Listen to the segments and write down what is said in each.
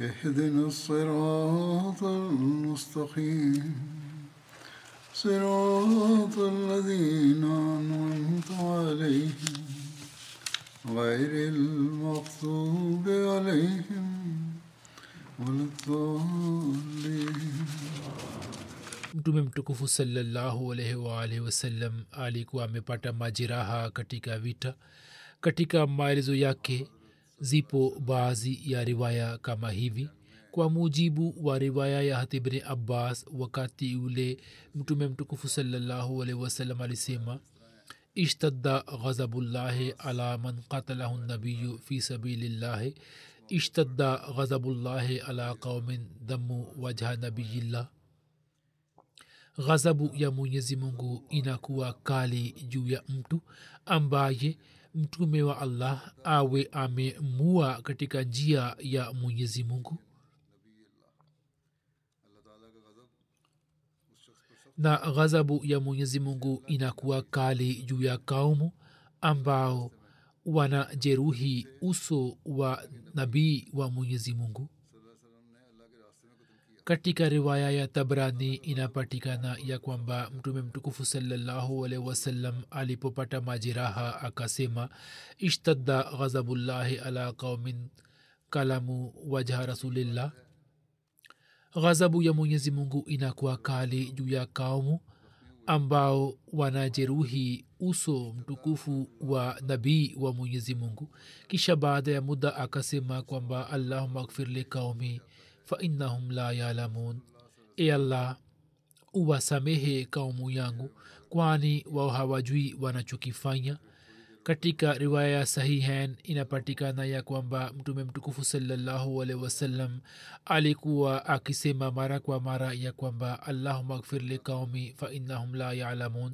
اهدنا الصراط المستقيم صراط الذين أنعمت عليهم غير المغضوب عليهم ولا الضالين mtume mtukufu salallahu alaihi waalihi wasallam alikuwa amepata majeraha katika vita katika maelezo yake zipo baadhi ya riwaya kama hivi. Kwa mujibu wa riwaya ya hatibni abbas wakati ule mtume mtukufu salallahu alaihi wasallam alisema ishtadda ghazabullahi ala man qatalahu nabiyu fi sabilillahi. Ishtadda ghazabullahi ala qaumin damu wajha nabiyillah. Ghadhabu ya mwenyezi mungu inakuwa kali juu ya mtu ambaye mtume wa allah awe amemua katika njia ya mwenyezi mungu? Na ghadhabu ya mwenyezi mungu inakuwa kali juu ya kaumu ambao wanajeruhi uso wa nabii wa mwenyezi mungu katika riwaya ya tabrani inapatikana ya kwamba mtume mtukufu salallahu alaihi wasallam alipopata majiraha akasema ishtadda ghazabullahi ala qaumin kalamu wajha rasulillah. Ghazabu ya mwenyezi mungu inakuwa kali juu ya kaumu ambao wanajeruhi uso mtukufu wa nabii wa mwenyezi mungu. Kisha baada ya muda akasema kwamba allahuma gfir liqaumi fainnahum la yalamun e allah uwasamehe kaumu yangu kwani wao hawajui wanachokifanya. Katika riwaya ya sahihen inapatikana ya kwamba mtume mtukufu salallahu alehi wasallam alikuwa akisema mara kwa mara ya kwamba allahuma gfir liqaumi fainnahum la yalamun.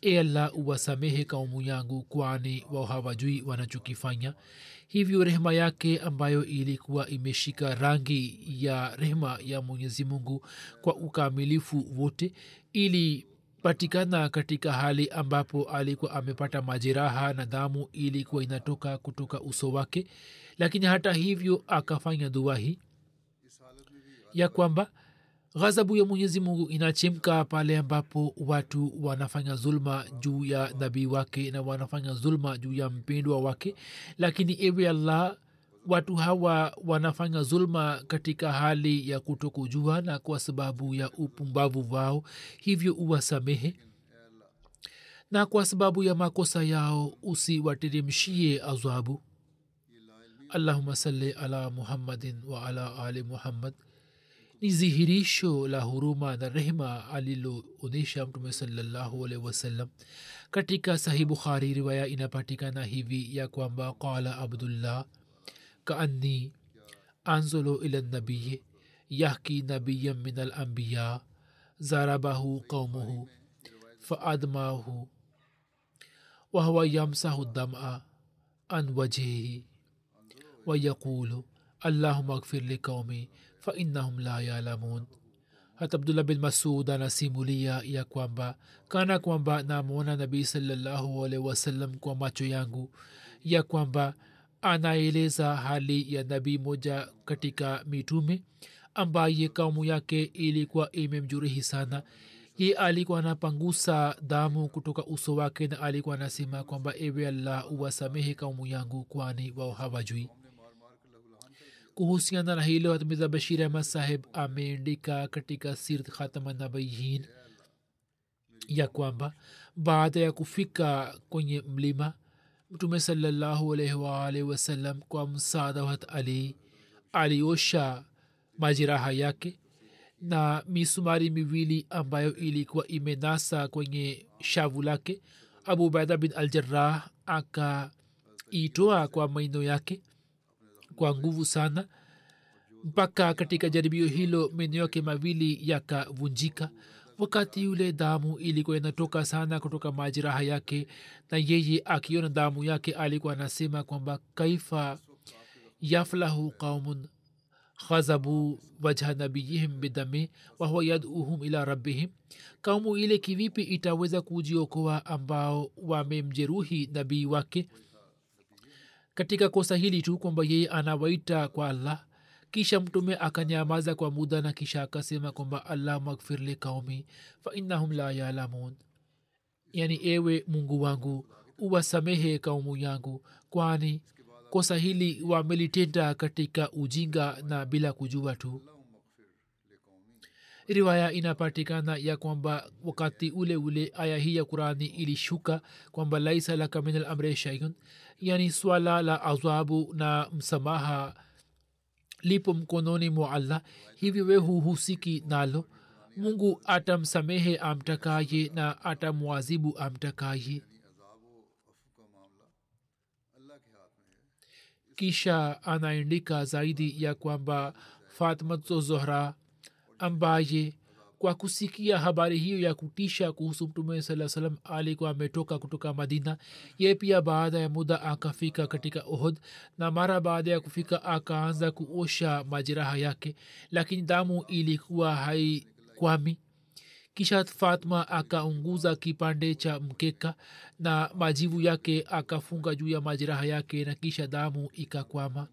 E allah uwasamehe kaumu yangu kwani wao hawajui wanachokifanya hivyo rehema yake ambayo ilikuwa imeshika rangi ya rehema ya mwenyezi mungu kwa ukamilifu wote ili patikana katika hali ambapo alikuwa amepata majeraha na damu ilikuwa inatoka kutoka uso wake. Lakini hata hivyo akafanya dua hii ya kwamba ghadhabu ya mwenyezi mungu inachemka pale ambapo watu wanafanya zulma juu ya nabii wake na wanafanya zulma juu ya mpendwa wake. Lakini ewe allah watu hawa wanafanya zulma katika hali ya kutokujua na kwa sababu ya upumbavu wao hivyo uwasamehe. Na kwa sababu ya makosa yao usiwateremshie azabu allahuma salli ala muhammadin wa ala ali muhammad ni dhihirisho la huruma na rehma aliloonyesha mtume salallahu alaihi wasallam katika sahih bukhari riwaya inapatikana hivi ya kwamba qala abdullah kaanni anzulu ila nabiyi yahki nabiyan min alambiya zarabahu qaumuhu faadmahu وهو يمسح الدمع عن وجهه ويقول اللهم اغفر لقومي fainahum la yalamun. Hata abdullah bin masud anasimulia ya kwamba kana kwamba namwona nabii salllahualhi wasallam kwa macho yangu ya kwamba anaeleza hali ya nabii moja katika mitume ambaye kaumu yake ilikuwa imemjurihi sana. Ye alikuwa anapangusa damu kutoka uso wake na alikuwa anasema kwamba ewe allah uwasamehe kaumu yangu kwani wao hawajui kuhusiana na hilo hatmiza bashir ahmad saheb ameendika katika sirt khatamanabayin ya kwamba baada ya kufika kwenye mlima mtume salallahu alaihi waalihi wasallam kwa msaada wa ali aliosha majiraha yake na misumari miwili ambayo ilikuwa imenasa kwenye shavu lake. Abu ubaida bin aljarah akaitoa kwa maino yake kwa nguvu sana. Mpaka katika jaribio hilo meno yake mawili yakavunjika. Wakati yule damu ilikuwa inatoka sana kutoka majiraha yake na yeye akiona damu yake alikuwa anasema kwamba kaifa yaflahu qaumun khazabu wajha nabiyihim bidami wahuwa yaduhum ila rabbihim. Kaumu ile kivipi itaweza kujiokoa ambao wamemjeruhi nabii wake katika kosa hili tu kwamba yeye anawaita kwa allah kisha mtume akanyamaza kwa muda na kisha akasema kwamba allah magfir li kaumi fa innahum la yalamun. Yani ewe mungu wangu uwasamehe kaumu yangu kwani kosa hili wamelitenda katika ujinga na bila kujua tu riwaya inapatikana ya kwamba wakati ule ule aya hii ya qurani ilishuka kwamba laisa laka min alamri shaiun yani swala la adhabu na msamaha lipo mkononi mwa allah hivyo we huhusiki nalo. Mungu atamsamehe amtakaye na atamwazibu amtakaye. Kisha anaandika zaidi ya kwamba fatmatu zohra ambaye kwa kusikia habari hiyo ya kutisha kuhusu mtume saa salam alikuwa ametoka kutoka madina. Ye pia baada ya muda akafika katika ohod na mara baada ya kufika akaanza kuosha majeraha yake lakini damu ilikuwa haikwami. Kisha fatma akaunguza kipande cha mkeka na majivu yake akafunga juu ya majeraha yake na kisha damu ikakwama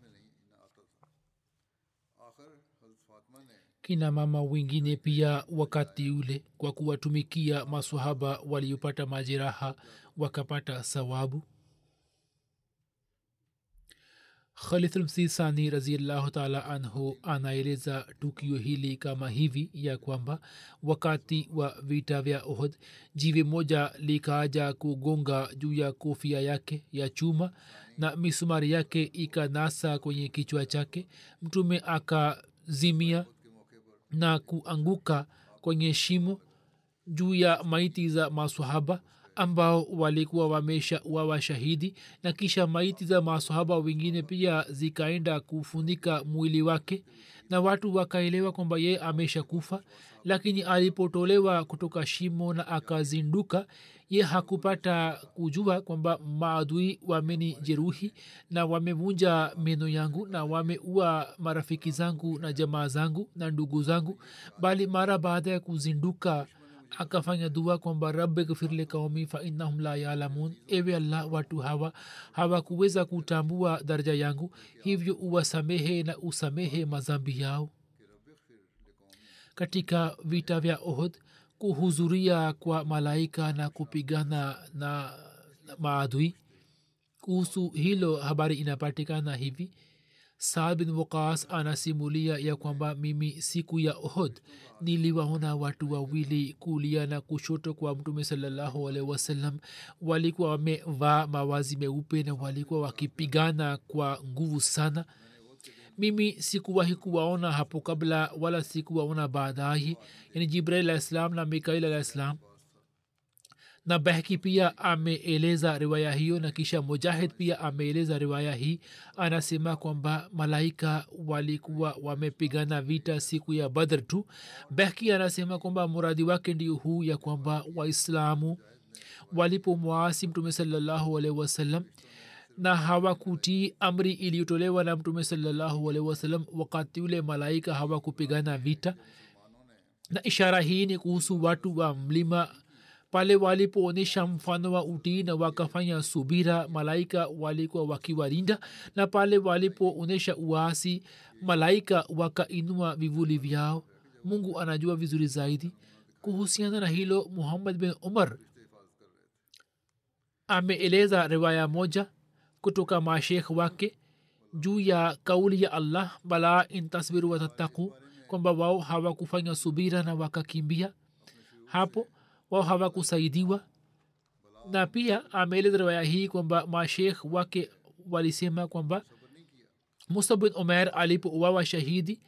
kina mama wengine pia wakati ule kwa kuwatumikia masahaba waliopata majeraha wakapata sawabu khalithmsisani raziallahu taala anhu anaeleza tukio hili kama hivi ya kwamba wakati wa vita vya ohd jiwe moja likaja kugonga juu ya kofia yake ya chuma na misumari yake ikanasa kwenye kichwa chake. Mtume akazimia na kuanguka kwenye shimo juu ya maiti za masahaba ambao walikuwa wamesha wawa shahidi. Na kisha maiti za masahaba wengine pia zikaenda kufunika mwili wake na watu wakaelewa kwamba yeye amesha kufa lakini alipotolewa kutoka shimo na akazinduka ye hakupata kujua kwamba maadui wamenijeruhi na wamevunja meno yangu na wameua marafiki zangu na jamaa zangu na ndugu zangu bali mara baada ya kuzinduka akafanya dua kwamba rabbi gfirli qaumi fainahum la yalamun. Ewe allah watu hawa hawakuweza kutambua daraja yangu hivyo uwasamehe na usamehe mazambi yao. Katika vita vya ohd kuhudhuria kwa malaika na kupigana na maadui. Kuhusu hilo habari inapatikana hivi saad bin waqas anasimulia ya kwamba mimi siku ya ohod niliwaona watu wawili kulia na kushoto kwa mtume salallahu alaihi wasallam. Walikuwa wamevaa mawazi meupe na walikuwa wakipigana kwa nguvu sana. Mimi sikuwahi kuwaona hapo kabla wala sikuwaona baadaye. Yani jibrail alah islam na mikail alah islam na bahki pia ameeleza riwaya hiyo na kisha mujahid pia ameeleza riwaya hii. Anasema kwamba malaika walikuwa wamepigana vita siku ya badr tu. Behki anasema kwamba muradi wake ndio huu ya kwamba waislamu walipomwasi mtume salallahu alaihi wasallam na hawakutii amri iliyotolewa na mtume salallahu alaihi wasallam wakati ule malaika hawakupigana vita. Na ishara hii ni kuhusu watu wa mlima pale walipoonyesha mfano wa utii na wakafanya subira malaika walikuwa wakiwarinda na pale walipoonyesha uasi malaika wakainua vivuli vyao. Mungu anajua vizuri zaidi. Kuhusiana na hilo muhammad bin umar ameeleza riwaya moja kutoka mashekh wake juu ya kauli ya allah bala intasbiru watattaku kwamba wao hawakufanya subira na wakakimbia. Hapo wao hawakusaidiwa. Na pia ameeleza riwaya hii kwamba mashekh wake walisema kwamba musa bin omer alipouawa shahidi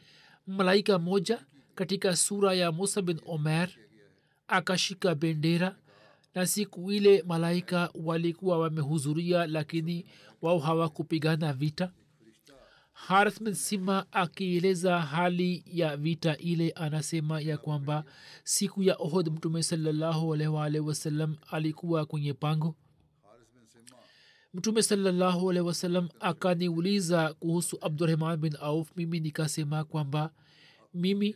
malaika moja katika sura ya musa bin omer akashika bendera na siku ile malaika walikuwa wamehudhuria lakini wao hawakupigana vita bin sima akieleza hali ya vita ile anasema ya kwamba siku ya ohod mtume salllahualwalh wasalam alikuwa kwenye pango. Mtume salllahualh wasalam akaniuliza kuhusu abdurahman bin auf. Mimi nikasema kwamba mimi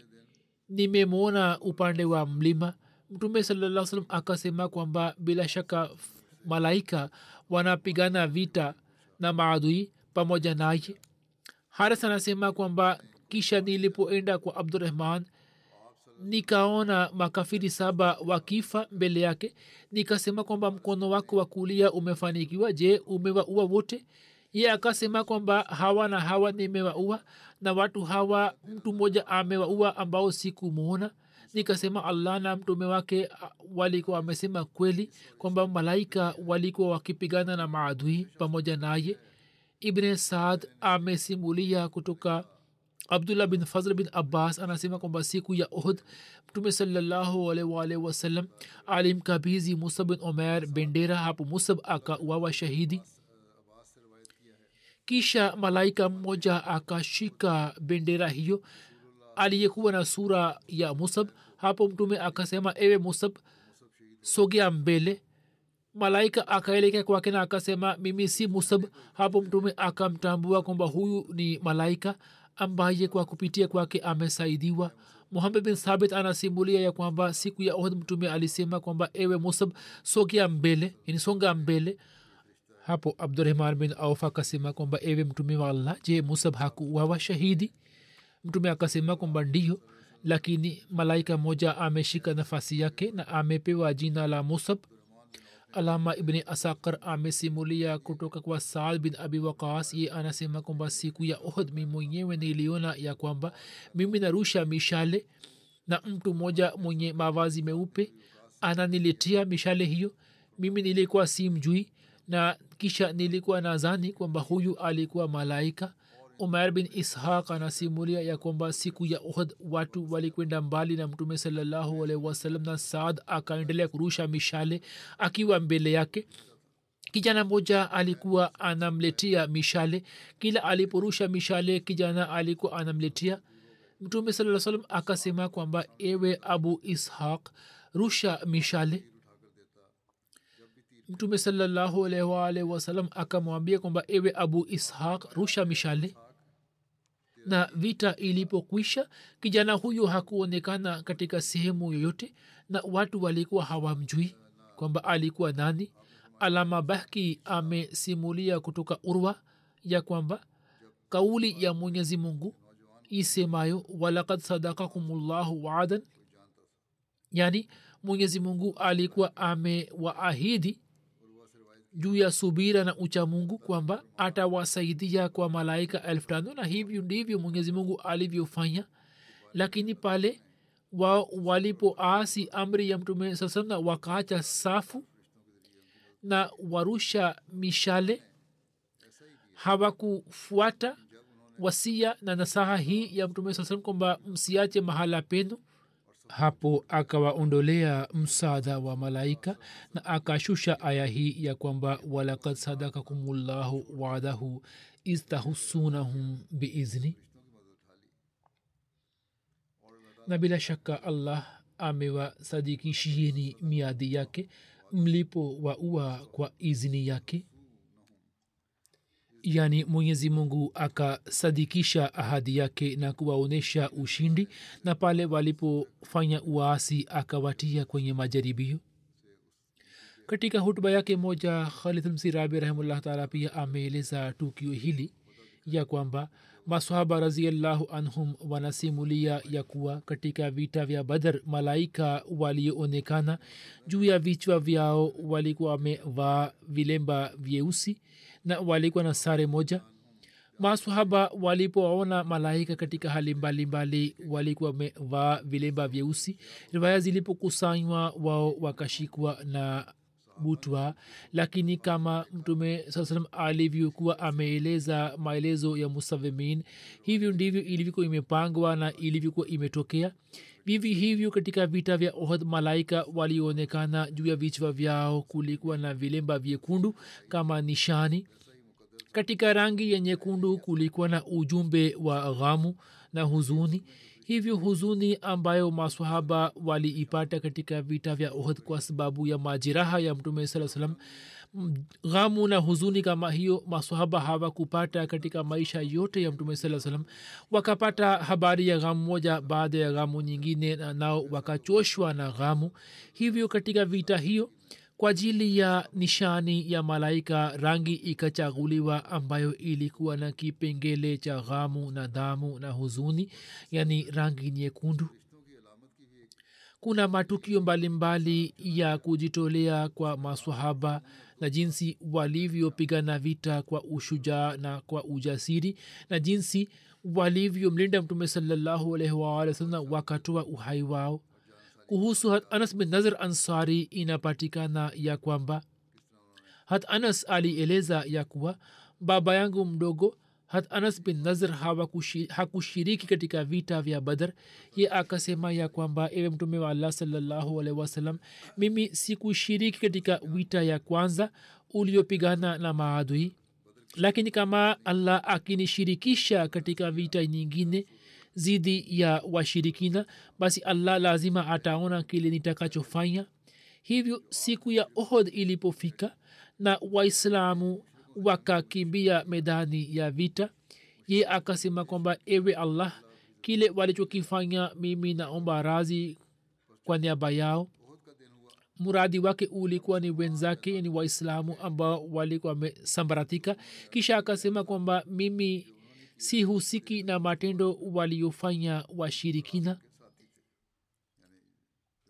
nimemwona upande wa mlima. Mtume salaa salam akasema kwamba bila shaka malaika wanapigana vita na maadui pamoja naye haris anasema kwamba kisha nilipoenda kwa abdurahman nikaona makafiri saba wakifa mbele yake. Nikasema kwamba mkono wako wa kulia umefanikiwa. Je umewaua wote? Ye akasema kwamba hawa na hawa nimewaua na watu hawa mtu mmoja amewaua ambao sikumwona nikasema allah na mtume wake walikuwa wamesema kweli kwamba malaika walikuwa wakipigana na maadui pamoja naye ibne saad amesimulia kutoka abdullah bin fazl bin abbas anasema kwamba siku ya ohd mtume salllahualwalh wasallam alimkabizi musa bin omer bendera hapo musab akauawa shahidi kisha malaika mmoja akashika bendera hiyo aliyekuwa na sura ya musab hapo mtume akasema ewe musab sogea mbele malaika akaelekea kwake na akasema mimi si musab. Hapo mtume akamtambua kwamba huyu ni malaika ambaye kwa kupitia kwake amesaidiwa. Muhamed bin thabit anasimulia ya kwamba siku ya ohd mtume alisema kwamba ewe musab sogea mbele yani songa mbele. Hapo abdurahman bin auf akasema kwamba ewe mtume wa allah je musab hakuwawa shahidi? Mtume akasema kwamba ndiyo lakini malaika moja ameshika nafasi yake na amepewa jina la musab alama ibni asakar amesimulia kutoka kwa saad bin abi waqas. Ye anasema kwamba siku ya ohd mi mwenyewe niliona ya kwamba mimi narusha mishale na mtu mmoja mwenye mavazi meupe ananiletea mishale hiyo. Mimi nilikuwa si mjui na kisha nilikuwa nazani kwamba huyu alikuwa malaika umair bin ishaq anasimulia ya kwamba siku ya uhd watu walikwenda mbali na mtume wasallam na saad akaendelea kurusha mishale akiwa mbele yake. Kijana moja alikuwa anamletea mishale. Kila aliporusha mishale kijana alikuwa anamletea. Mtume saa salam akasema kwamba ewe abu ishaq rusha mishale. Mtume wasallam akamwambia kwamba ewe abu ishaq rusha mishale na vita ilipokwisha kijana huyo hakuonekana katika sehemu yoyote na watu walikuwa hawamjui kwamba alikuwa nani. Alama baki amesimulia kutoka urwa ya kwamba kauli ya mwenyezi mungu isemayo walakad sadakakum llahu waadan yani mwenyezi mungu alikuwa amewaahidi juu ya subira na ucha mungu kwamba atawasaidia kwa malaika elfu tano na hivyo ndivyo mwenyezi mungu alivyofanya. Lakini pale wao walipoasi amri ya mtume sasa na wakaacha safu na warusha mishale hawakufuata wasia na nasaha hii ya mtume saa kwamba msiache mahala penu hapo akawaondolea msaadha wa malaika na akashusha aya hii ya kwamba walakad sadakakum llahu wadahu istahusunahum biizni. Na bila shaka allah amewasadikishieni miadi yake mlipo wa ua kwa izni yake yaani mwenyezi mungu akasadikisha ahadi yake na kuwaonyesha ushindi na pale walipofanya uasi akawatia kwenye majaribio. Katika hutuba yake moja khalidmsirabi rahimllah taala pia ameeleza tukio hili ya kwamba masahaba raziallahu anhum wanasimulia ya kuwa katika vita vya badar malaika walioonekana juu ya vichwa vyao walikuwa wamevaa vilemba vyeusi na walikuwa na sare moja. Masahaba walipowaona malaika katika hali mbalimbali walikuwa wamevaa vilemba vyeusi. Riwaya zilipokusanywa wao wakashikwa na butwa. Lakini kama mtume saa salam alivyokuwa ameeleza maelezo ya musavimin hivyo ndivyo ilivyokuwa imepangwa na ilivyokuwa imetokea vivi hivyo katika vita vya ohd malaika walionekana juu ya vichwa vyao kulikuwa na vilemba vyekundu kama nishani. Katika rangi ya nyekundu kulikuwa na ujumbe wa ghamu na huzuni. Hivyo huzuni ambayo maswahaba waliipata katika vita vya ohd kwa sababu ya majiraha ya mtume saa salam ghamu na huzuni kama hiyo masahaba hawakupata katika maisha yote ya mtume saa salam wakapata habari ya ghamu moja baada ya ghamu nyingine na nao wakachoshwa na ghamu. Hivyo katika vita hiyo kwa ajili ya nishani ya malaika rangi ikachaguliwa ambayo ilikuwa na kipengele cha ghamu na damu na huzuni yani rangi nyekundu kuna matukio mbalimbali mbali ya kujitolea kwa maswahaba na jinsi walivyopigana vita kwa ushujaa na kwa ujasiri na jinsi walivyomlinda mtume salallahu alaihi wasallam wakatoa uhai wao. Kuhusu hat anas bin nazr ansari inapatikana ya kwamba hat anas alieleza ya kuwa baba yangu mdogo hat anas bin nazr hakushiriki katika vita vya badar ye akasema ya kwamba ewe mtume wa allah salllahu alaihi wasallam mimi sikushiriki katika vita ya kwanza uliopigana na maadui. Lakini kama allah akinishirikisha katika vita nyingine zidi ya washirikina basi allah lazima ataona kile nitakachofanya. Hivyo siku ya ohod ilipofika na waislamu wakakimbia medani ya vita. Ye akasema kwamba ewe allah kile walichokifanya mimi naomba razi kwa niaba yao. Muradi wake ulikuwa ni wenzake ni waislamu ambao walikuwa wamesambaratika. Kisha akasema kwamba mimi si husiki na matendo waliofanya washirikina.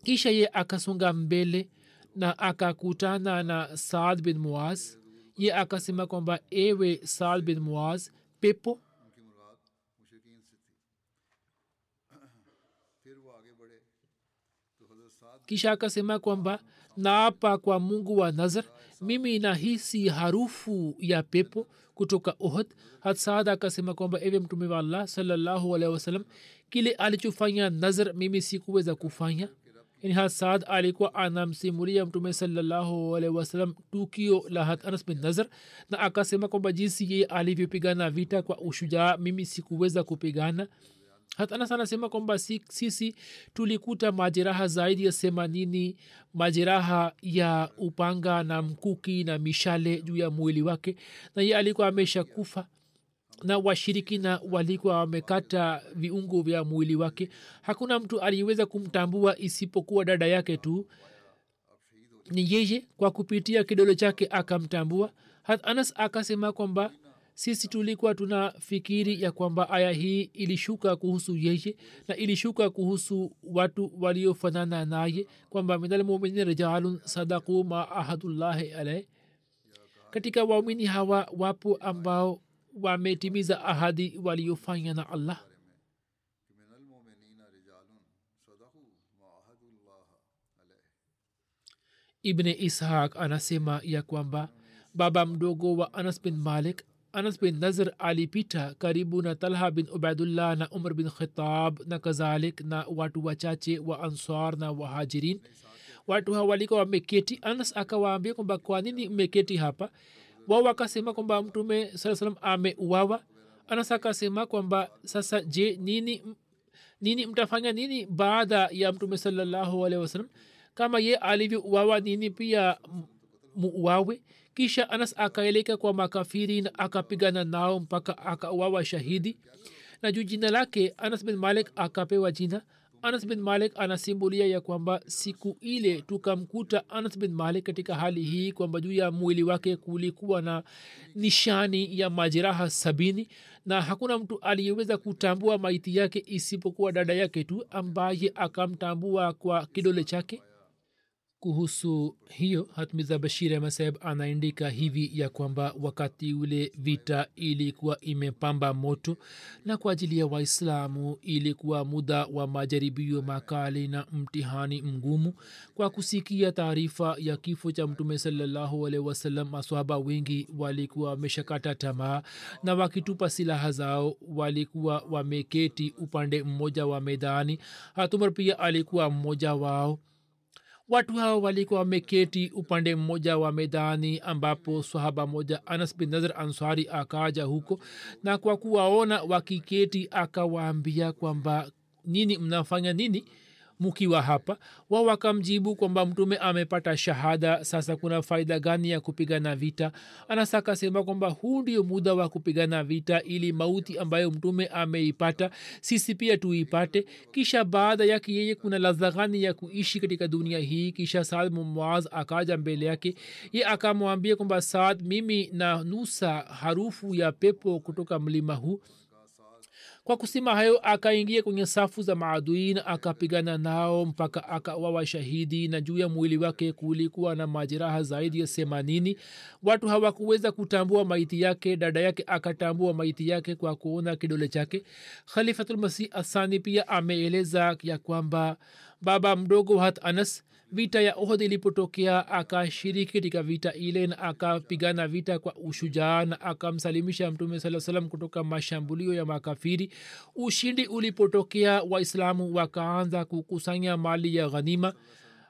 Kisha ye akasonga mbele na akakutana na saad bin muaz ye akasema kwamba ewe saal bin muaz pepo? Kisha akasema kwamba naapa kwa mungu wa nazar mimi nahisi harufu ya pepo kutoka ohd hatsaad akasema kwamba ewe mtume wa allah salallahu alehi wasalam kile alichofanya nazar mimi sikuweza kufanya hasad alikuwa anamsimulia mtume salallahu wasalam tukio la hat anas bin nazar na akasema kwamba jinsi yeye alivyopigana vita kwa ushujaa mimi sikuweza kupigana. Hatanas anasema kwamba sisi tulikuta majeraha zaidi ya themanini majeraha ya upanga na mkuki na mishale juu ya mwili wake na ye alikuwa amesha kufa na washirikina walikuwa wamekata viungo vya mwili wake. Hakuna mtu aliyeweza kumtambua isipokuwa dada yake tu. Ni yeye kwa kupitia kidole chake akamtambua. Anas akasema kwamba sisi tulikuwa tunafikiri ya kwamba aya hii ilishuka kuhusu yeye na ilishuka kuhusu watu waliofanana naye kwamba minalmuminin rijalun sadaku ma ahadullahi alaih katika waumini hawa wapo ambao wametimiza ahadi waliofanya na allah. Ibne ishaq anasema ya kwamba baba mdogo wa anas bin malik anas bin nazr alipita karibu na talha bin ubaidullah na umar bin khitab na kazalik na watu wachache wa ansar na wahajirin. Watu hawa walikuwa wameketi. Anas akawaambia kwamba kwa mmeketi hapa wao wakasema kwamba mtume saa salam ameuawa. Anas akasema kwamba sasa je nini nini mtafanya nini baada ya mtume salallahu alehi wasalam kama ye alivyouawa nini pia muuawe? Kisha anas akaeleka kwa makafiri na akapigana nao mpaka akauawa shahidi. Na juu jina lake anas bin malik akapewa jina anas bin malik anasimulia ya kwamba siku ile tukamkuta anas bin malik katika hali hii kwamba juu ya mwili wake kulikuwa na nishani ya majeraha sabini na hakuna mtu aliyeweza kutambua maiti yake isipokuwa dada yake tu ambaye akamtambua kwa kidole chake kuhusu hiyo hatmiza bashir ahmad anaandika hivi ya kwamba wakati ule vita ilikuwa imepamba moto na kwa ajili ya waislamu ilikuwa muda wa majaribio makali na mtihani mgumu. Kwa kusikia taarifa ya kifo cha mtume salallahu alaihi maswahaba wengi walikuwa wameshakata tamaa na wakitupa silaha zao walikuwa wameketi upande mmoja wa medani. Hatumar pia alikuwa mmoja wao watu hao walikuwa wameketi upande mmoja wa medani ambapo swahaba moja anas bin nazar ansari akaja huko na kwa kuwaona wakiketi akawaambia kwamba nini mnafanya nini mkiwa hapa. Wao wakamjibu kwamba mtume amepata shahada. Sasa kuna faida gani ya kupigana vita? Anasa akasema kwamba huu ndio muda wa kupigana vita ili mauti ambayo mtume ameipata sisi pia tuipate. Kisha baada yake yeye kuna ladha gani ya kuishi katika dunia hii? Kisha saad muaz akaja mbele yake. Ye akamwambia kwamba saad mimi na nusa harufu ya pepo kutoka mlima huu kwa kusema hayo akaingia kwenye safu za maaduin akapigana nao mpaka akawawa shahidi na juu ya mwili wake kulikuwa na majeraha zaidi ya themanini. Watu hawakuweza kutambua maiti yake dada yake akatambua maiti yake kwa kuona kidole chake. Khalifatulmasih asani pia ameeleza ya kwamba baba mdogo hat anas vita ya ohd ilipotokea akashiriki katika vita ile na akapigana vita kwa ushujaa na akamsalimisha mtume saa salam kutoka mashambulio ya makafiri. Ushindi ulipotokea waislamu wakaanza kukusanya mali ya ghanima.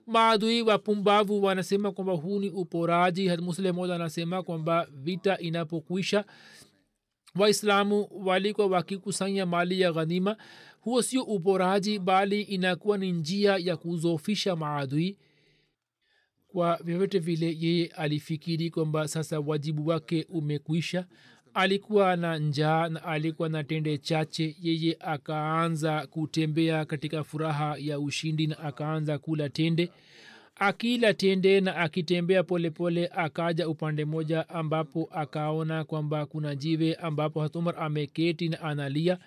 Maadui wapumbavu wanasema kwamba huu ni uporaji. Muslimod anasema kwamba vita inapokwisha waislamu walikuwa wakikusanya mali ya ghanima huo sio uporaji bali inakuwa ni njia ya kuzofisha maadui. Kwa vyovyote vile yeye alifikiri kwamba sasa wajibu wake umekwisha. Alikuwa na njaa na alikuwa na tende chache. Yeye akaanza kutembea katika furaha ya ushindi na akaanza kula tende. Akila tende na akitembea polepole akaja upande moja ambapo akaona kwamba kuna jiwe ambapo hatumar ameketi na analia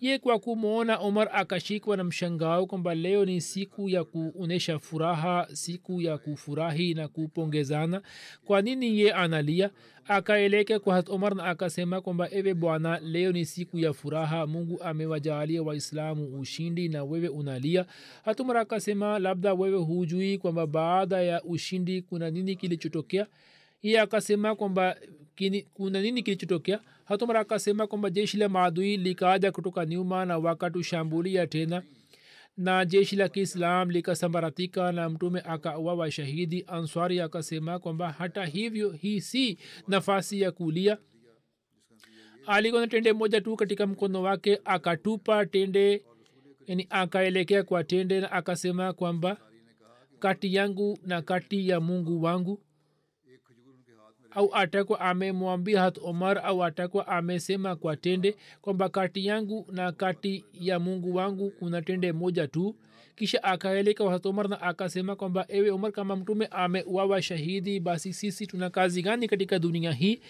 ye kwa kumwona umar akashikwa na mshangao kwamba leo ni siku ya kuonyesha furaha siku ya kufurahi na kupongezana. Kwa nini ye analia? Akaeleke kwa hat omar na akasema kwamba ewe bwana leo ni siku ya furaha. Mungu amewajaalia waislamu ushindi na wewe unalia. Hat umar akasema labda wewe hujui kwamba baada ya ushindi kuna nini kilichotokea iye akasema kwamba kuna nini kilichotokea? Hatumara akasema kwamba jeshi la maadui likaja kutoka nyuma na wakatushambulia tena. Na jeshi la kiislam likasambaratika na mtume akauawa shahidi. Answari akasema kwamba hata hivyo hii si nafasi ya kulia. Alikuwa na tende moja tu katika mkono wake akatupa tende yani akaelekea kwa tende na akasema kwamba kati yangu na kati ya mungu wangu au atakuwa amemwambia hat omar au atakuwa amesema kwa tende kwamba kati yangu na kati ya mungu wangu kuna tende moja tu. Kisha akaeleka hat omar na akasema kwamba ewe omar kama mtume ameuawa shahidi basi sisi tuna kazi gani katika dunia hii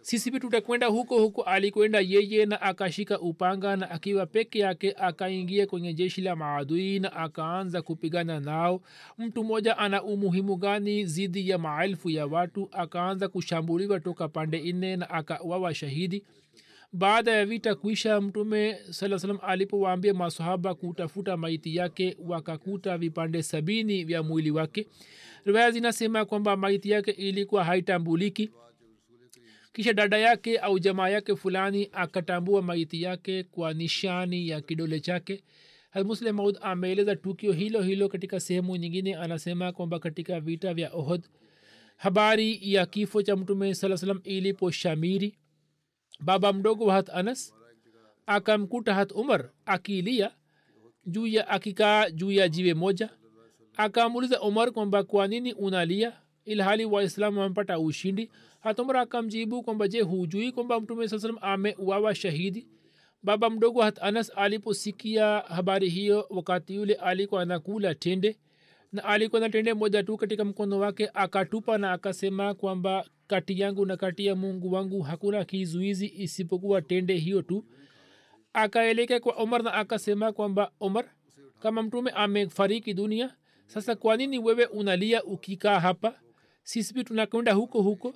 sisi tutakwenda huko huko alikwenda yeye na akashika upanga na akiwa peke yake akaingia kwenye jeshi la maadui na akaanza kupigana nao. Mtu mmoja ana umuhimu gani zidi ya maelfu ya watu? Akaanza kushambuliwa toka pande nne na akawawa shahidi. Baada ya vita kuisha mtume saa salam alipowaambia masahaba kutafuta maiti yake wakakuta vipande sabini vya mwili wake. Riwaya zinasema kwamba maiti yake ilikuwa haitambuliki kisha dada yake au jamaa yake fulani akatambua maiti yake kwa nishani ya kidole chake. Muslim maud ameeleza tukio hilo hilo katika sehemu nyingine anasema kwamba katika vita vya ohod habari ya kifo cha mtume saa salam iliposhamiri baba mdogo wa hat anas akamkuta hat umar akilia juu ya akikaa juu ya jiwe moja akamuuliza umar kwamba kwa nini unalia ilhali waislamu wamepata ushindi. Hatumra akamjibu kwamba je hujui kwamba mtume saa salam ameuawa shahidi? Baba mdogo hat anas aliposikia habari hiyo wakati yule alikuwa anakula tende na alikuwa na tende moja tu katika mkono wake akatupa na akasema kwamba kati yangu na kati ya mungu wangu hakuna kizuizi isipokuwa tende hiyo tu. Akaelekea kwa omar na akasema kwamba omar kama mtume amefariki dunia sasa kwa nini wewe unalia ukikaa hapa sisi pia tunakwenda huko huko.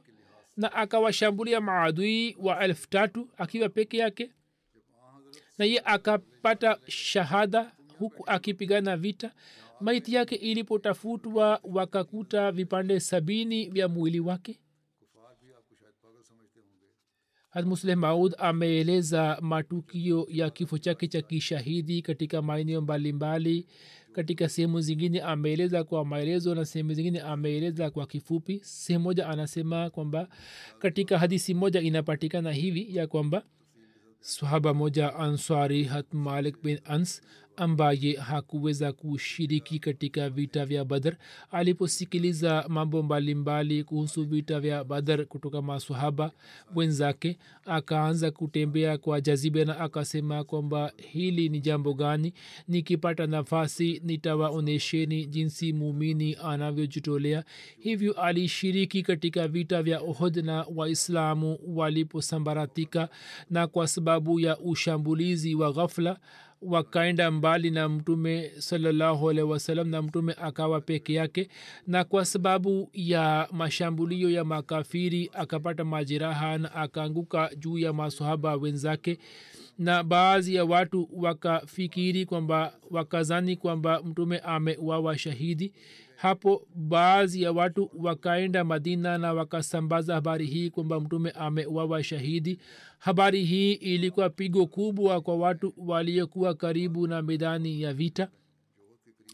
Na akawashambulia maadui wa elfu tatu akiwa peke yake. Na ye akapata shahada huku akipigana vita. Maiti yake ilipotafutwa wakakuta vipande sabini vya mwili wake. Hatmusleh maud ameeleza matukio ya kifo chake cha kishahidi katika maeneo mbalimbali katika sehemu zingine ameeleza kwa maelezo na sehemu zingine ameeleza kwa kifupi. Sehemu moja anasema kwamba katika hadisi moja inapatikana hivi ya kwamba sahaba moja ansari hat malik bin ans ambaye hakuweza kushiriki katika vita vya badr. Aliposikiliza mambo mbalimbali kuhusu vita vya badr kutoka masahaba wenzake akaanza kutembea kwa jazibe na akasema kwamba hili ni jambo gani? Nikipata nafasi nitawaonyesheni jinsi muumini anavyojitolea. Hivyo alishiriki katika vita vya ohod na waislamu waliposambaratika na kwa sababu ya ushambulizi wa ghafla wakaenda mbali na mtume salllahualhi alaihi wasallam na mtume akawa peke yake na kwa sababu ya mashambulio ya makafiri akapata majeraha na akaanguka juu ya masahaba wenzake. Na baadhi ya watu wakafikiri kwamba wakazani kwamba mtume amewawa shahidi hapo baadhi ya watu wakaenda madina na wakasambaza habari hii kwamba mtume amewawa shahidi. Habari hii ilikuwa pigo kubwa kwa watu waliokuwa karibu na medani ya vita.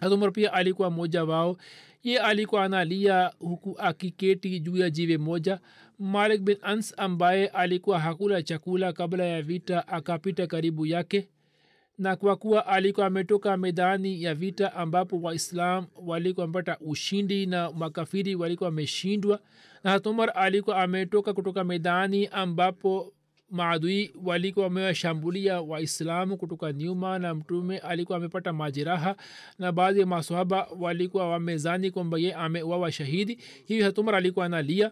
Hazumar pia alikuwa mmoja wao. Ye alikuwa analia huku akiketi juu ya jiwe moja. Malik bin ans ambaye alikuwa hakula chakula kabla ya vita akapita karibu yake na kwa kuwa alikuwa ametoka medani ya vita ambapo waislam walikuwa wamepata ushindi na makafiri walikuwa wameshindwa na hatumar alikuwa ametoka kutoka medani ambapo maadui walikuwa wamewashambulia waislamu kutoka nyuma na mtume alikuwa amepata majeraha na baadhi ya masahaba walikuwa wamezani kwamba ye amewawa shahidi. Hivi hatumar alikuwa analia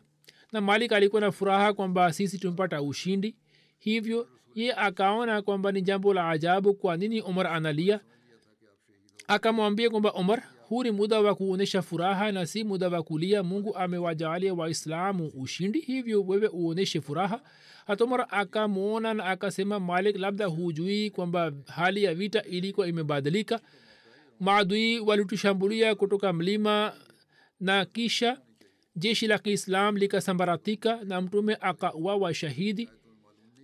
na malik alikuwa na furaha kwamba sisi tumepata ushindi. Hivyo ye akaona kwamba ni jambo la ajabu kwa nini umar analia. Akamwambia kwamba umar huu ni muda wa kuonyesha furaha na si muda wa kulia. Mungu amewajaalia waislamu ushindi hivyo wewe uonyeshe furaha. Hatomar akamwona na akasema malik labda hujui kwamba hali ya vita ilikuwa imebadilika. Maadui walitushambulia kutoka mlima na kisha jeshi la kiislam likasambaratika na mtume akawawa shahidi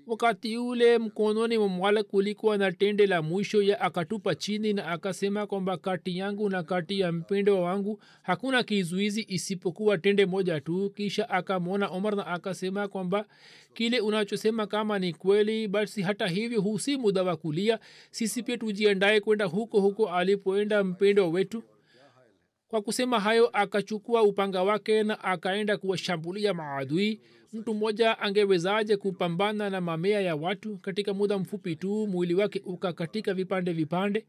wakati ule mkononi mwa mwala kulikuwa na tende la mwisho ya akatupa chini na akasema kwamba kati yangu na kati ya mpendo wangu hakuna kizuizi isipokuwa tende moja tu. Kisha akamwona omar na akasema kwamba kile unachosema kama ni kweli basi hata hivyo hu si muda wa kulia. Sisi pia tujiandae kwenda huko huko alipoenda mpendo wetu. Kwa kusema hayo akachukua upanga wake na akaenda kuwashambulia maadui mtu mmoja angewezaje kupambana na mamea ya watu katika muda mfupi tu mwili wake ukakatika vipande vipande?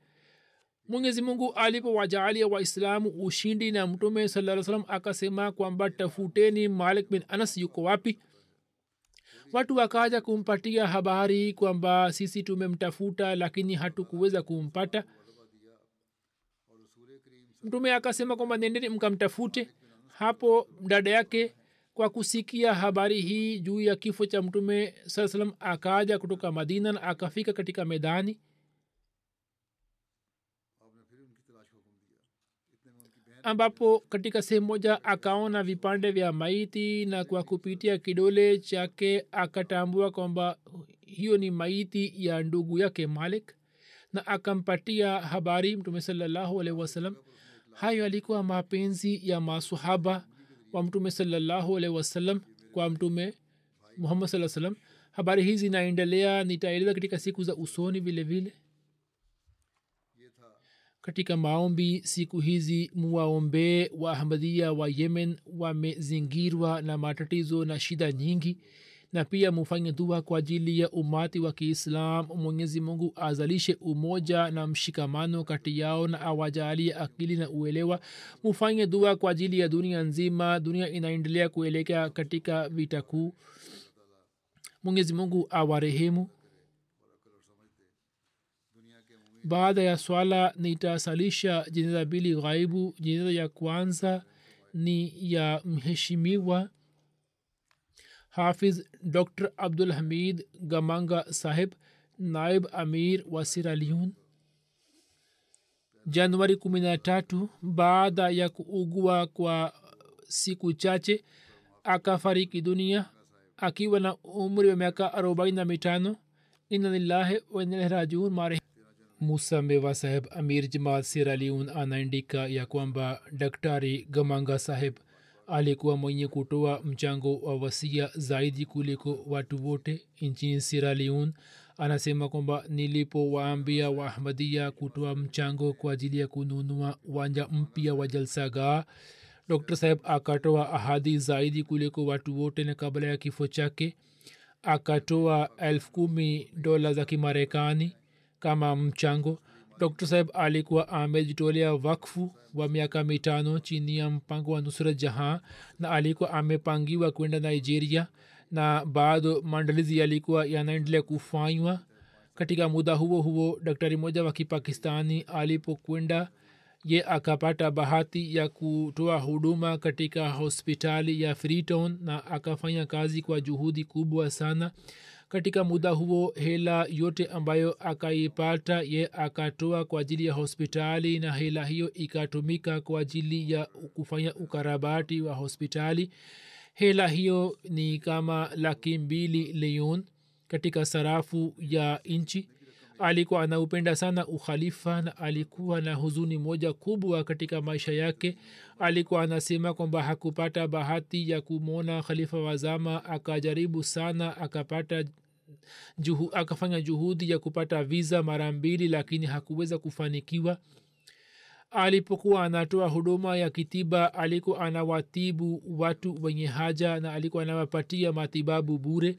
Mwenyezi mungu alipowajaalia waislamu ushindi na mtume saa salam akasema kwamba tafuteni malik bin anas yuko wapi? Watu wakaja kumpatia habari kwamba sisi tumemtafuta lakini hatukuweza kumpata. Mtume akasema kwamba nendeni mkamtafute. Hapo dada yake kwa kusikia habari hii juu ya kifo cha mtume saa salam akaja kutoka madina na akafika katika medani. Ambapo katika sehemu moja akaona vipande vya maiti na kwa kupitia kidole chake akatambua kwamba hiyo ni maiti ya ndugu yake malik na akampatia habari mtume salallahu alaihi wasalam hayo alikuwa mapenzi ya masahaba wa mtume salallahu alaihi wasallam kwa mtume muhammad saa salam habari hizi zinaendelea nitaeleza katika siku za usoni vile vile. Katika maombi siku hizi muwaombee waahmadia wa yemen wamezingirwa na matatizo na shida nyingi na pia mufanye dua kwa ajili ya umati wa kiislam. Mwenyezi mungu azalishe umoja na mshikamano kati yao na awajalie akili na uelewa. Mufanye dua kwa ajili ya dunia nzima. Dunia inaendelea kuelekea katika vita kuu. Mwenyezi mungu awarehemu. Baada ya swala nitasalisha jeneza mbili ghaibu. Jeneza ya kwanza ni ya mheshimiwa hafiz dr abdul hamid صاحب saheb naib amir wa siraliun januari kumi na tatu baada ya kuugua kwa siku chache akafariki dunia akiwa na umri wa miaka arobaini na mitano. Ina lillahi wainalahrajiun mare musa mewa saheb amir jamaat siraliun anaandika ya kwamba daktari gamanga saheb alikuwa mwenye kutoa mchango wa wasia zaidi kuliko watu wote nchini siraliun anasema kwamba nilipowaambia waahmadia kutoa mchango kwa ajili ya kununua uwanja mpya wa jalsagaa dr saheb akatoa ahadi zaidi kuliko watu wote na kabla ya kifo chake akatoa elfu kumi dola za kimarekani kama mchango dr saib alikuwa amejitolea wakfu wa miaka mitano chini ya mpango wa nusura jahan na alikuwa amepangiwa kwenda nigeria na bado maandalizi yalikuwa yanaendelea kufanywa. Katika muda huo huo daktari moja wa kipakistani alipokwenda ye akapata bahati ya kutoa huduma katika hospitali ya freetown na akafanya kazi kwa juhudi kubwa sana katika muda huo hela yote ambayo akaipata ye akatoa kwa ajili ya hospitali na hela hiyo ikatumika kwa ajili ya kufanya ukarabati wa hospitali. Hela hiyo ni kama laki mbili leon katika sarafu ya nchi alikuwa anaupenda sana ukhalifa na alikuwa na huzuni moja kubwa katika maisha yake. Alikuwa anasema kwamba hakupata bahati ya kumwona khalifa wazama akajaribu sana akapata juhu, akafanya juhudi ya kupata viza mara mbili lakini hakuweza kufanikiwa. Alipokuwa anatoa huduma ya kitiba alikuwa anawatibu watu wenye haja na alikuwa anawapatia matibabu bure.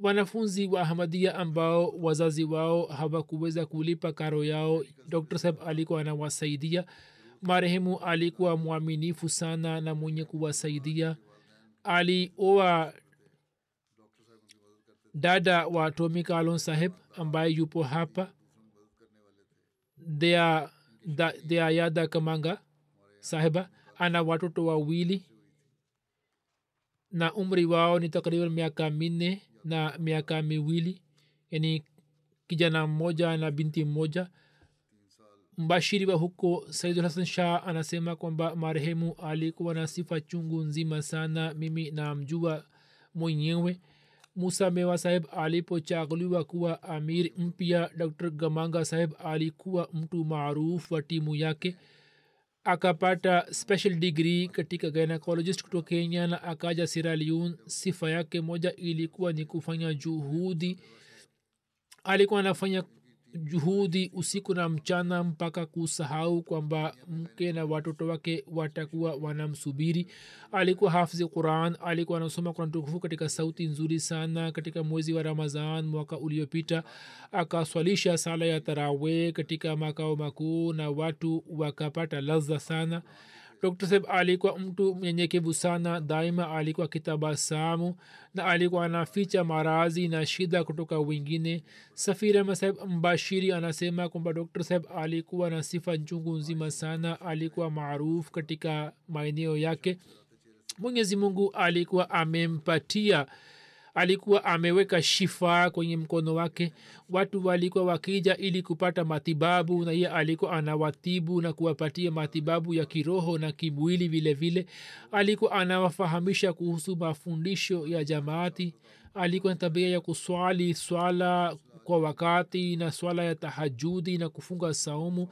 Wanafunzi wa ahmadia ambao wazazi wao hawakuweza kulipa karo yao dr sab alikuwa anawasaidia. Marehemu alikuwa mwaminifu sana na mwenye kuwasaidia. Alioa dada wa tomi kalon saheb ambaye yupo hapa. Dea, yada kamanga saheba. Ana watoto wawili. Na umri wao ni takriban miaka minne na miaka miwili. Yani kijana mmoja na binti mmoja. Mbashiri wa huko saidul hasan shah anasema kwamba marehemu alikuwa na sifa chungu nzima sana. Mimi namjua mwenyewe musa mewa saheb alipochaguliwa kuwa amir mpya dr. Gamanga saheb alikuwa mtu maarufu wa timu yake akapata special degree katika gynecologist kutoka kenya na akaja siraliun sifa yake moja ilikuwa ni kufanya juhudi. Alikuwa anafanya juhudi usiku na mchana mpaka kusahau kwamba mke na watoto wake watakuwa wanamsubiri. Alikuwa hafzi quran alikuwa anasoma quran tukufu katika sauti nzuri sana katika mwezi wa ramazan mwaka uliopita. Akaswalisha sala ya tarawe katika makao makuu na watu wakapata laza sana dr seb alikuwa mtu mnyenyekevu sana daima alikuwa kitabasamu na alikuwa anaficha marazi na shida kutoka wengine. Safiri masaheb mbashiri anasema kwamba dr seb alikuwa na sifa nchungu nzima sana alikuwa maarufu katika maeneo yake. Mwenyezi mungu alikuwa amempatia alikuwa ameweka shifa kwenye mkono wake. Watu walikuwa wakija ili kupata matibabu na iye alikuwa anawatibu na kuwapatia matibabu ya kiroho na kimwili vile vile. Alikuwa anawafahamisha kuhusu mafundisho ya jamaati. Alikuwa na tabia ya kuswali swala kwa wakati na swala ya tahajudi na kufunga saumu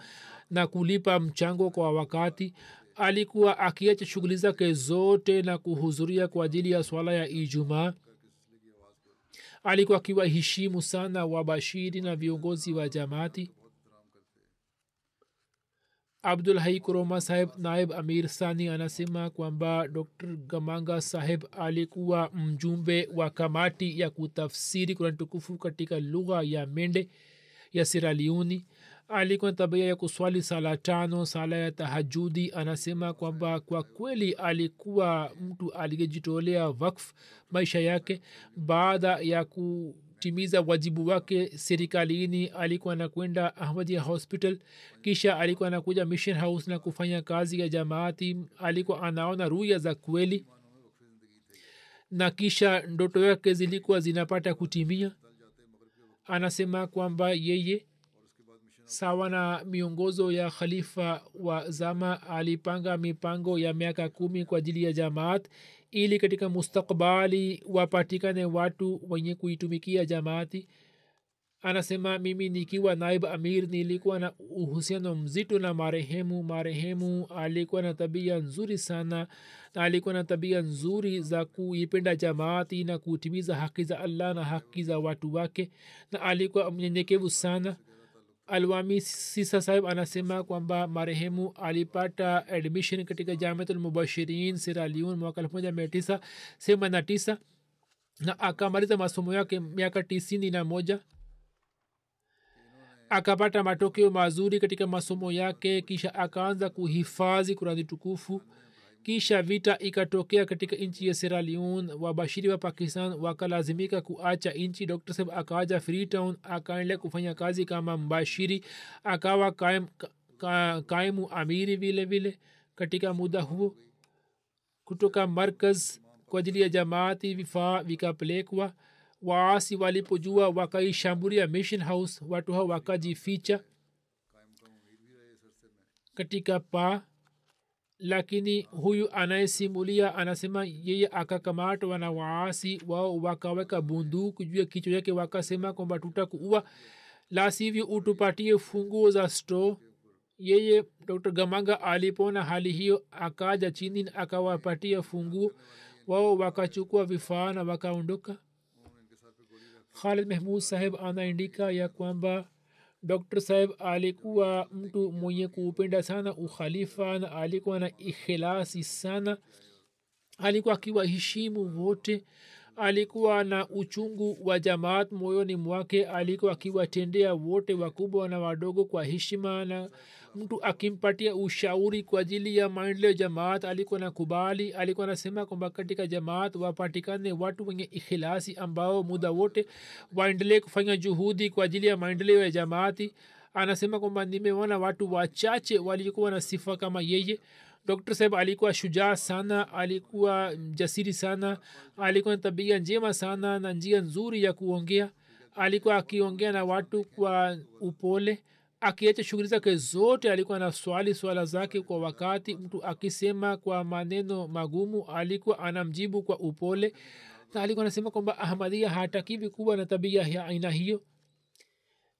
na kulipa mchango kwa wakati. Alikuwa akiacha shughuli zake zote na kuhudhuria kwa ajili ya swala ya ijumaa alikuwa akiwaheshimu sana wabashiri na viongozi wa jamaati. Abdul hai kuroma saheb naib amir sani anasema kwamba dr gamanga saheb alikuwa mjumbe wa kamati ya kutafsiri kurani tukufu katika lugha ya mende ya siraliuni alikuwa na tabia ya kuswali sala tano sala ya tahajudi. Anasema kwamba kwa kweli alikuwa mtu aliyejitolea wakf maisha yake. Baada ya kutimiza wajibu wake serikalini alikuwa nakwenda ahmadia hospital. Kisha alikuwa anakuja mission house na kufanya kazi ya jamaati. Alikuwa anaona ruya za kweli. Na kisha ndoto yake zilikuwa zinapata kutimia. Anasema kwamba yeye sawa na miongozo ya khalifa wa zama alipanga mipango ya miaka kumi kwa ajili ya jamaat ili katika mustakbali wapatikane watu wenye kuitumikia jamaati. Anasema mimi nikiwa naib amir nilikuwa na uhusiano mzito na marehemu. Marehemu alikuwa na tabia nzuri sana na alikuwa na tabia nzuri za kuipenda jamaati na kutimiza haki za allah na haki za watu wake na alikuwa mnyenyekevu sana alwami sisa sahib anasema kwamba marehemu alipata admission katika jamiatulmubashirin siraliun mwaka elfu moja mia tisa themani na tisa na akamaliza masomo yake miaka tisini na moja. Akapata matokeo mazuri katika masomo yake kisha akaanza kuhifadhi kurani tukufu kisha vita ikatokea katika nchi ya seraliun wabashiri wa pakistan wakalazimika kuacha nchi. Dr sab akaaja freetown akaendelea kufanya kazi kama mbashiri akawa kaim, ka, kaimu amiri vile vile. Katika muda huo kutoka markaz kwa ajili ya jamaati vifaa vikapelekwa. Waasi walipojua wakaishambulia mission house watu hao wakajificha. Katika paa lakini huyu anayesimulia anasema yeye akakamatwa na waasi wao wakaweka bunduku juu ya kichwa yake wakasema kwamba tutakuua la sivyo utupatie funguo za sto yeye dr gamanga alipona hali hiyo akaja chini akawapatia funguo. Wao wakachukua vifaa na wakaondoka. Khalid mehmud saheb anaandika ya kwamba dr saib alikuwa mtu mwenye kuupenda sana ukhalifa na alikuwa na ikhilasi sana. Alikuwa akiwaheshimu wote. Alikuwa na uchungu wa jamaat moyoni mwake. Alikuwa akiwatendea wote wakubwa na wadogo kwa heshima na mtu akimpatia ushauri kwa ajili ya maendeleo jamaat alikuwa na kubali alikuwa anasema kwamba katika jamaat wapatikane watu wenye ikhilasi ambao muda wote waendelee kufanya juhudi kwa ajili ya maendeleo ya jamaati anasema kwamba nimeona watu wachache walikuwa na sifa kama yeye. Dr saheb alikuwa shujaa sana alikuwa jasiri sana alikuwa na tabia njema sana na njia nzuri ya kuongea. Alikuwa akiongea na watu kwa upole akiacha shughuli zake zote alikuwa na swali swala zake kwa wakati. Mtu akisema kwa maneno magumu alikuwa anamjibu kwa upole na alikuwa anasema kwamba ahmadia hatakiwi kuwa na tabia ya aina hiyo.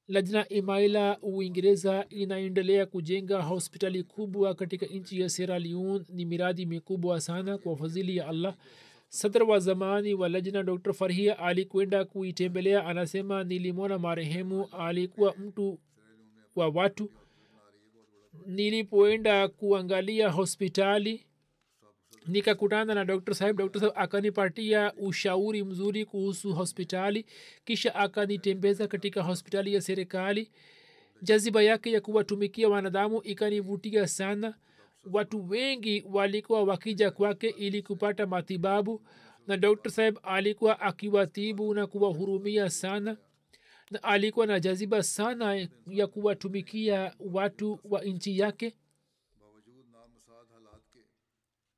Lajna imaila uingereza inaendelea kujenga hospitali kubwa katika nchi ya sierra leon ni miradi mikubwa sana kwa fadhili ya allah. Sadr wa zamani wa lajna dr farhia alikwenda kuitembelea. Anasema nilimwona marehemu. Alikuwa mtu wa watu. Nilipoenda kuangalia hospitali nikakutana na dr saheb dr saheb akanipatia ushauri mzuri kuhusu hospitali kisha akanitembeza katika hospitali ya serikali. Jaziba yake ya kuwatumikia wanadamu ikanivutia sana. Watu wengi walikuwa wakija kwake ili kupata matibabu na dr saheb alikuwa akiwatibu na kuwahurumia sana. na alikuwa na jaziba sana ya kuwatumikia watu wa nchi yake?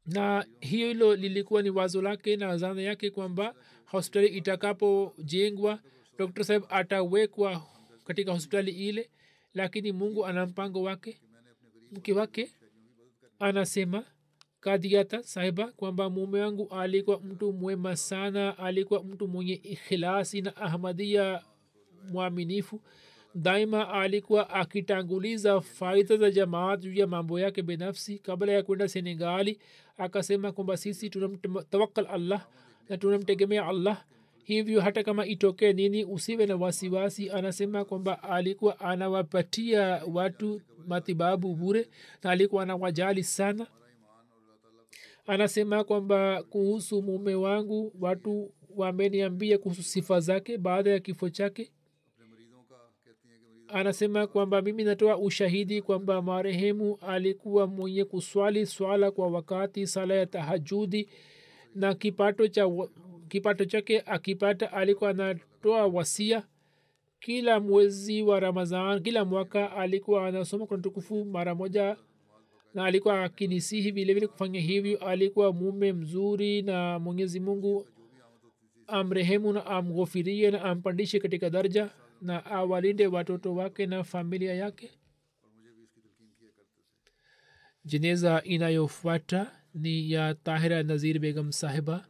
Na hiyo hilo lilikuwa ni wazo lake na zana yake kwamba hospitali itakapojengwa dr saheb atawekwa katika hospitali ile lakini mungu ana mpango wake. Mke wake anasema kadiata sahiba kwamba mume wangu alikuwa mtu mwema sana alikuwa mtu mwenye ikhilasi na ahmadia mwaminifu daima alikuwa akitanguliza faida za jamaat juu ya mambo yake binafsi kabla ya kwenda senegali. Akasema kwamba sisi tunamtawakal allah na tunamtegemea allah. Hivyo hata kama itokee nini usiwe na wasiwasi. Anasema kwamba alikuwa anawapatia watu matibabu bure na alikuwa anawajali sana. Anasema kwamba kuhusu mume wangu watu wameniambia kuhusu sifa zake baada ya kifo chake anasema kwamba mimi natoa ushahidi kwamba marehemu alikuwa mwenye kuswali swala kwa wakati sala ya tahajudi na kipato cha kipato chake akipata alikuwa anatoa wasia. Kila mwezi wa ramadhan kila mwaka alikuwa anasoma kuna tukufu mara moja na alikuwa akinisihi vilevile kufanya hivyo. Alikuwa mume mzuri na mwenyezi mungu amrehemu na amghofirie na ampandishe katika darja na awalinde watoto wake na familia yake. Jeneza inayofuata ni ya tahira nazir begam sahiba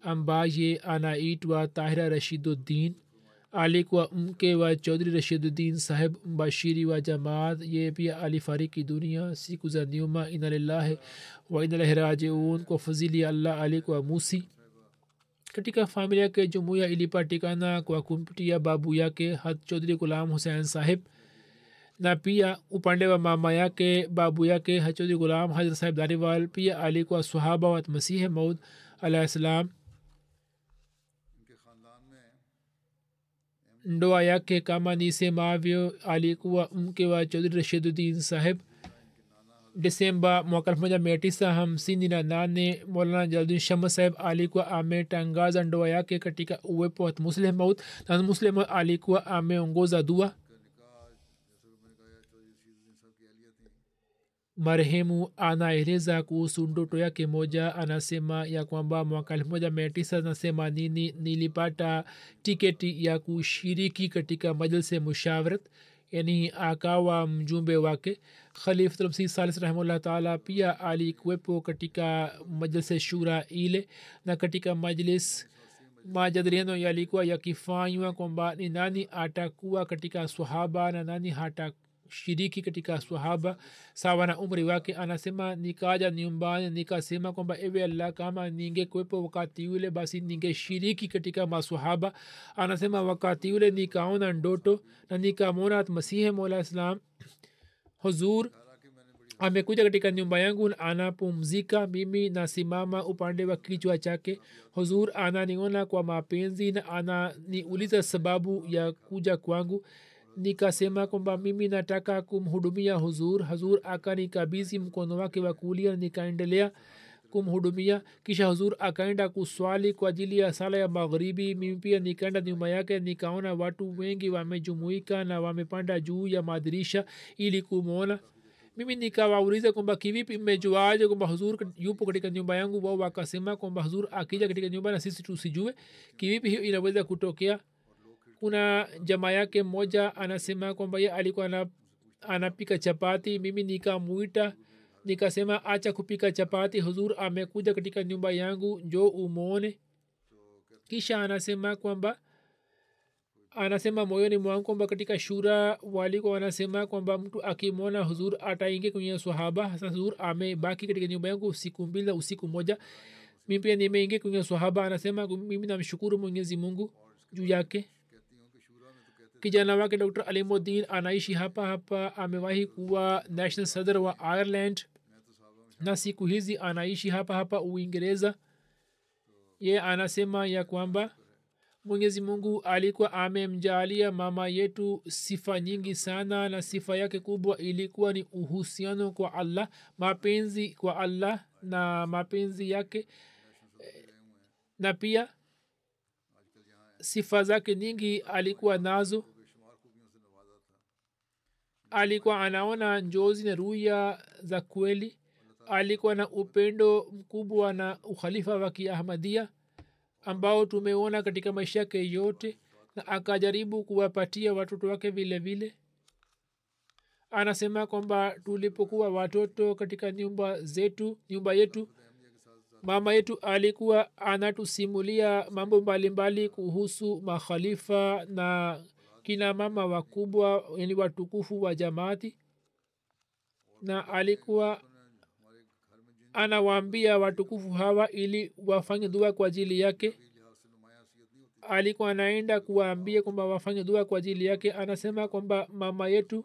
ambaye anaitwa tahira rashiduddin. Alikuwa mke wa chaudhri rashiduddin saheb mbashiri wa jamaat. Ye pia alifariki dunia siku za nyuma. Inalillahi wa inalahi rajiun. Kwa fadhili ya allah alikuwa musi katika familia yake jumuiya ilipatikana kwa kumpitia babu yake had chaudhri gulam hussein saheb na pia upande wa mama yake babu yake hachodhi gulam hazrat saheb dariwal pia alikuwa sahaba wa masihi maud alahi salam ndoa yake kama nisemavyo alikuwa mke wa chaudhri rashiduddin saheb desemba mwaka elfu moja mia tisa hamsini na nane molana jaldin shama saheb alikuwa ametangaza ndoa yake katika uwepo wa musleh maut na musleh alikuwa ameongoza dua. Marehemu anaeleza kuhusu ndoto yake moja. Anasema ya kwamba mwaka elfu moja mia tisa na themanini nilipata tiketi ya kushiriki katika majlse mushawarat yani akawa mjumbe wake khalifatulmsi salis rahimullah taala pia alikuwepo katika majlse shura ile na katika majlis majadiliano yalikuwa yakifanywa kwamba ni nani atakuwa katika swahaba na nani hata shiriki katika swahaba sawa na umri wake. Anasema nikaja nyumbani nikasema kwamba ewe allah kama ningekwepo wakati ule basi ningeshiriki katika maswahaba. Anasema wakati ule nikaona ndoto na nikamwona masihe mola islam huzur amekuja katika nyumba yangu anapumzika mimi nasimama upande wa kichwa chake. Huzur ananiona kwa mapenzi na ananiuliza sababu ya kuja kwangu nikasema kwamba mimi nataka kumhudumia huzur. Huzur akanikabizi mkono wake wa kulia nikaendelea kumhudumia. Kisha huzur akaenda kuswali kwa ajili ya sala ya magharibi. Mimi pia nikaenda nyuma yake nikaona watu wengi wamejumuika na wamepanda juu ya madirisha ili kumwona. Mimi nikawauliza kwamba kivipi mmejuaje kwamba huzur yupo katika nyumba yangu? Wao wakasema kwamba huzur akija katika nyumba na sisi tusijue. Kivipi hiyo inaweza kutokea kuna jamaa yake mmoja anasema kwamba ye alikuwa anapika chapati mimi nikamwita nikasema acha kupika chapati huzur amekuja katika nyumba yangu njo umwone. Kisha anasema kwamba anasema moyoni mwangu kwamba katika shura walikuwa wanasema kwamba mtu akimwona huzur ataingia kwenye swahaba. Hasa huzur amebaki katika nyumba yangu usiku mbili na usiku moja. Mi pia nimeingia kwenye swahaba. Anasema mimi namshukuru mwenyezi mungu juu yake kijana wake dr alimudin anaishi hapa hapa. Amewahi kuwa national sadr wa ireland. Na siku hizi anaishi hapa hapa uingereza. Ye anasema ya kwamba mwenyezi mungu alikuwa amemjaalia mama yetu sifa nyingi sana na sifa yake kubwa ilikuwa ni uhusiano kwa allah mapenzi kwa allah na mapenzi yake. Na pia sifa zake nyingi alikuwa nazo. Alikuwa anaona njozi na ruya za kweli. Alikuwa na upendo mkubwa na ukhalifa wa kiahmadia ambao tumeona katika maisha yake yote na akajaribu kuwapatia watoto wake vile vile. Anasema kwamba tulipokuwa watoto katika nyumba zetu nyumba yetu mama yetu alikuwa anatusimulia mambo mbalimbali kuhusu makhalifa na kina mama wakubwa yani watukufu wa jamaati. Na alikuwa anawaambia watukufu hawa ili wafanye dua kwa ajili yake. Alikuwa anaenda kuwaambia kwamba wafanye dua kwa ajili yake. Anasema kwamba mama yetu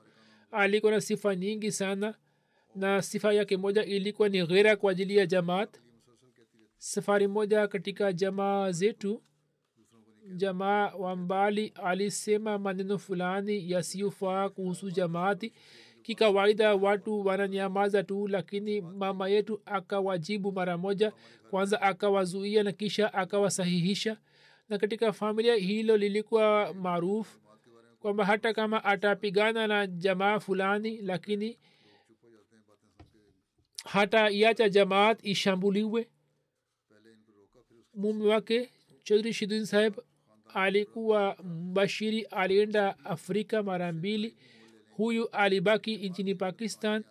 alikuwa na sifa nyingi sana na sifa yake moja ilikuwa ni ghera kwa ajili ya jamaat safari moja katika jamaa zetu. Jamaa wa mbali alisema maneno fulani yasiyofaa kuhusu jamaati. Kikawaida watu wananyamaza tu lakini mama yetu akawajibu mara moja. Kwanza akawazuia na kisha akawasahihisha. Na katika familia hilo lilikuwa maarufu kwamba hata kama atapigana na jamaa fulani lakini hata iacha jamaat ishambuliwe mume wake chaudhri shidin saheb alikuwa mbashiri alienda afrika mara mbili. Huyu alibaki nchini pakistan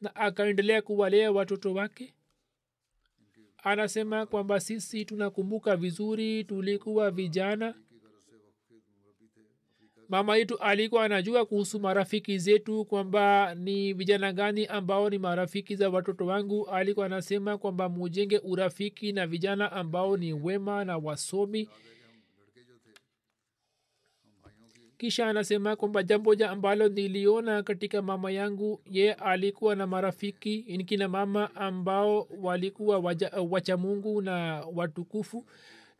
na akaendelea kuwalea watoto wake. Anasema kwamba sisi tunakumbuka vizuri tulikuwa vijana mama yetu alikuwa anajua kuhusu marafiki zetu kwamba ni vijana gani ambao ni marafiki za watoto wangu. Alikuwa anasema kwamba mujenge urafiki na vijana ambao ni wema na wasomi. Kisha anasema kwamba jambo ja ambalo niliona katika mama yangu ye alikuwa na marafiki nikina mama ambao walikuwa wacha mungu na watukufu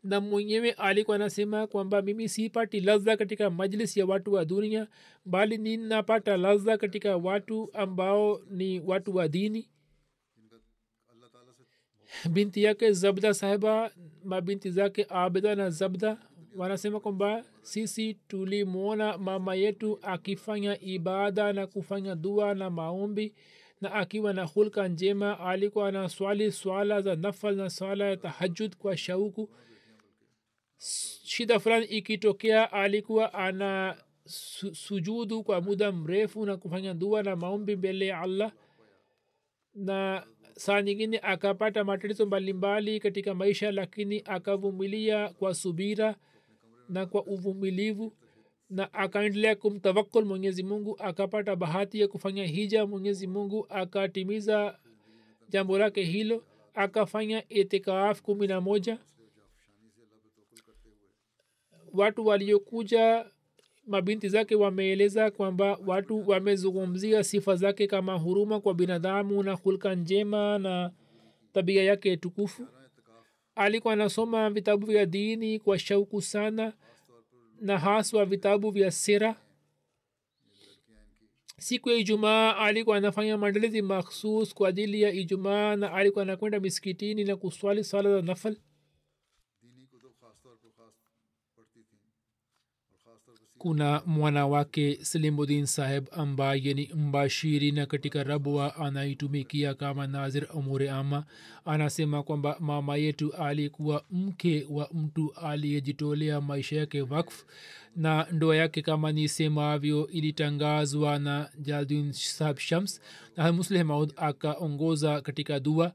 na mwenyewe alikuwa anasema kwamba mimi sipati laza katika majlis ya watu wa dunia bali ninapata laza katika watu ambao ni watu wa dini. Binti yake zabda sahiba mabinti zake abida na zabda wanasema kwamba sisi tulimwona mama yetu akifanya ibada na kufanya dua na maombi na akiwa na hulka njema alikuwa na swali swala za nafal na swala ya tahajud kwa shauku shida fulani ikitokea alikuwa ana su, sujudu kwa muda mrefu na kufanya dua na maombi mbele ya allah. Na saa nyingine akapata matatizo mbalimbali katika maisha lakini akavumilia kwa subira na kwa uvumilivu na akaendelea kumtawakul mwenyezi mungu. Akapata bahati ya kufanya hija mwenyezi mungu akatimiza jambo lake hilo akafanya itikaaf kumi na moja watu waliokuja mabinti zake wameeleza kwamba watu wamezungumzia sifa zake kama huruma kwa binadamu na hulka njema na tabia yake tukufu. Alikuwa anasoma vitabu vya dini kwa shauku sana na haswa vitabu vya sera siku ya ijumaa alikuwa anafanya maandalizi makhsus kwa ajili ya ijumaa na alikuwa anakwenda miskitini na kuswali sala za nafal kuna mwana wake salimuddin saheb ambaye ni mbashiri na katika rabwa anaitumikia kama nazir umure ama anasema kwamba mama yetu alikuwa mke wa mtu aliyejitolea maisha yake wakf na ndoa yake kama nisemavyo ilitangazwa na jaldin sahab shams. Na musleh akaongoza katika dua.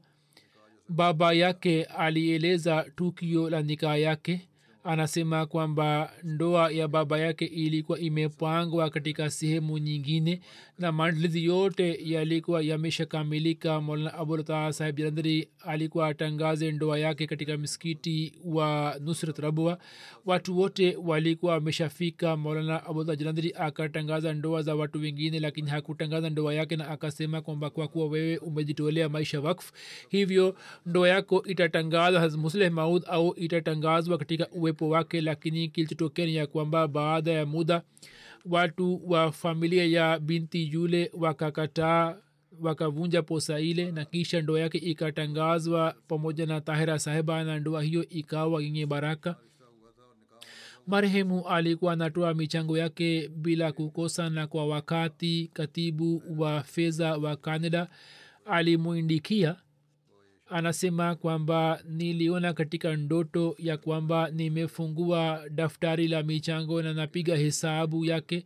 Baba yake alieleza tukio la nikaa yake anasema kwamba ndoa ya baba yake ilikuwa imepangwa katika sehemu nyingine na maandalizi yote yalikuwa yameshakamilika. Molana abultaa sahib jalandhari alikuwa atangaze ndoa yake katika msikiti wa nusrat rabwa watu wote walikuwa wameshafika. Molana abultaa jalandhari akatangaza ndoa za watu wengine lakini hakutangaza ndoa yake na akasema kwamba kwa kuwa wewe umejitolea maisha wakf hivyo ndoa yako itatangazwa musleh au itatangazwa katika uwepo wake lakini kilichotokea ni ya kwamba baada ya muda watu wa familia ya binti yule wakakataa wakavunja posa ile na kisha ndoa yake ikatangazwa pamoja na tahira sahiba na ndoa hiyo ikawa yenye baraka. Marehemu alikuwa anatoa michango yake bila kukosa na kwa wakati katibu wa fedha wa canada alimwindikia anasema kwamba niliona katika ndoto ya kwamba nimefungua daftari la michango na napiga hesabu yake.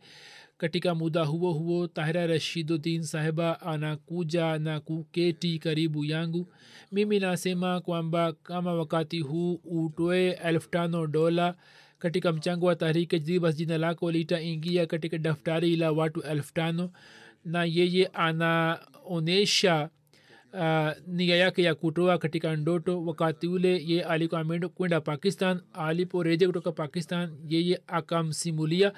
Katika muda huo huo tahira rashidudin sahiba anakuja na kuketi karibu yangu. Mimi nasema kwamba kama wakati huu utoe elfu tano dola katika mchango wa tahrike jadid basi jina lako litaingia katika daftari la watu elfu tano. Na yeye anaonyesha nia yake ya kutoa katika ndoto wakati ule ye alikuwa kwenda pakistan. Aliporejea kutoka pakistan yeye akamsimulia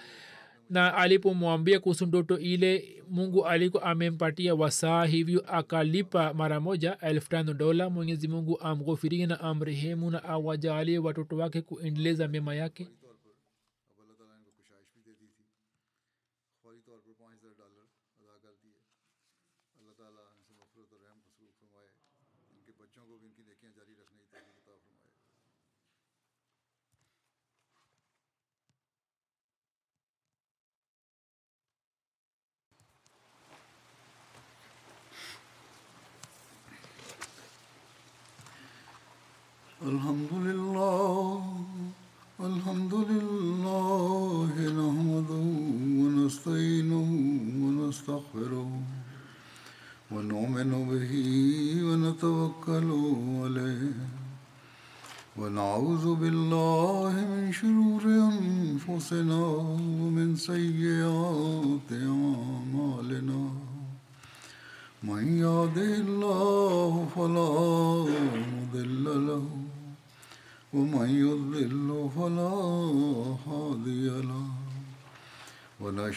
na alipomwambia kuhusu ndoto ile mungu alikuwa amempatia wasaa hivyo akalipa mara moja elfu tano dola. Mwenyezi mungu amghofirie na amrehemu na awajalie watoto wake kuendeleza mema yake الحمد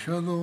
שלנו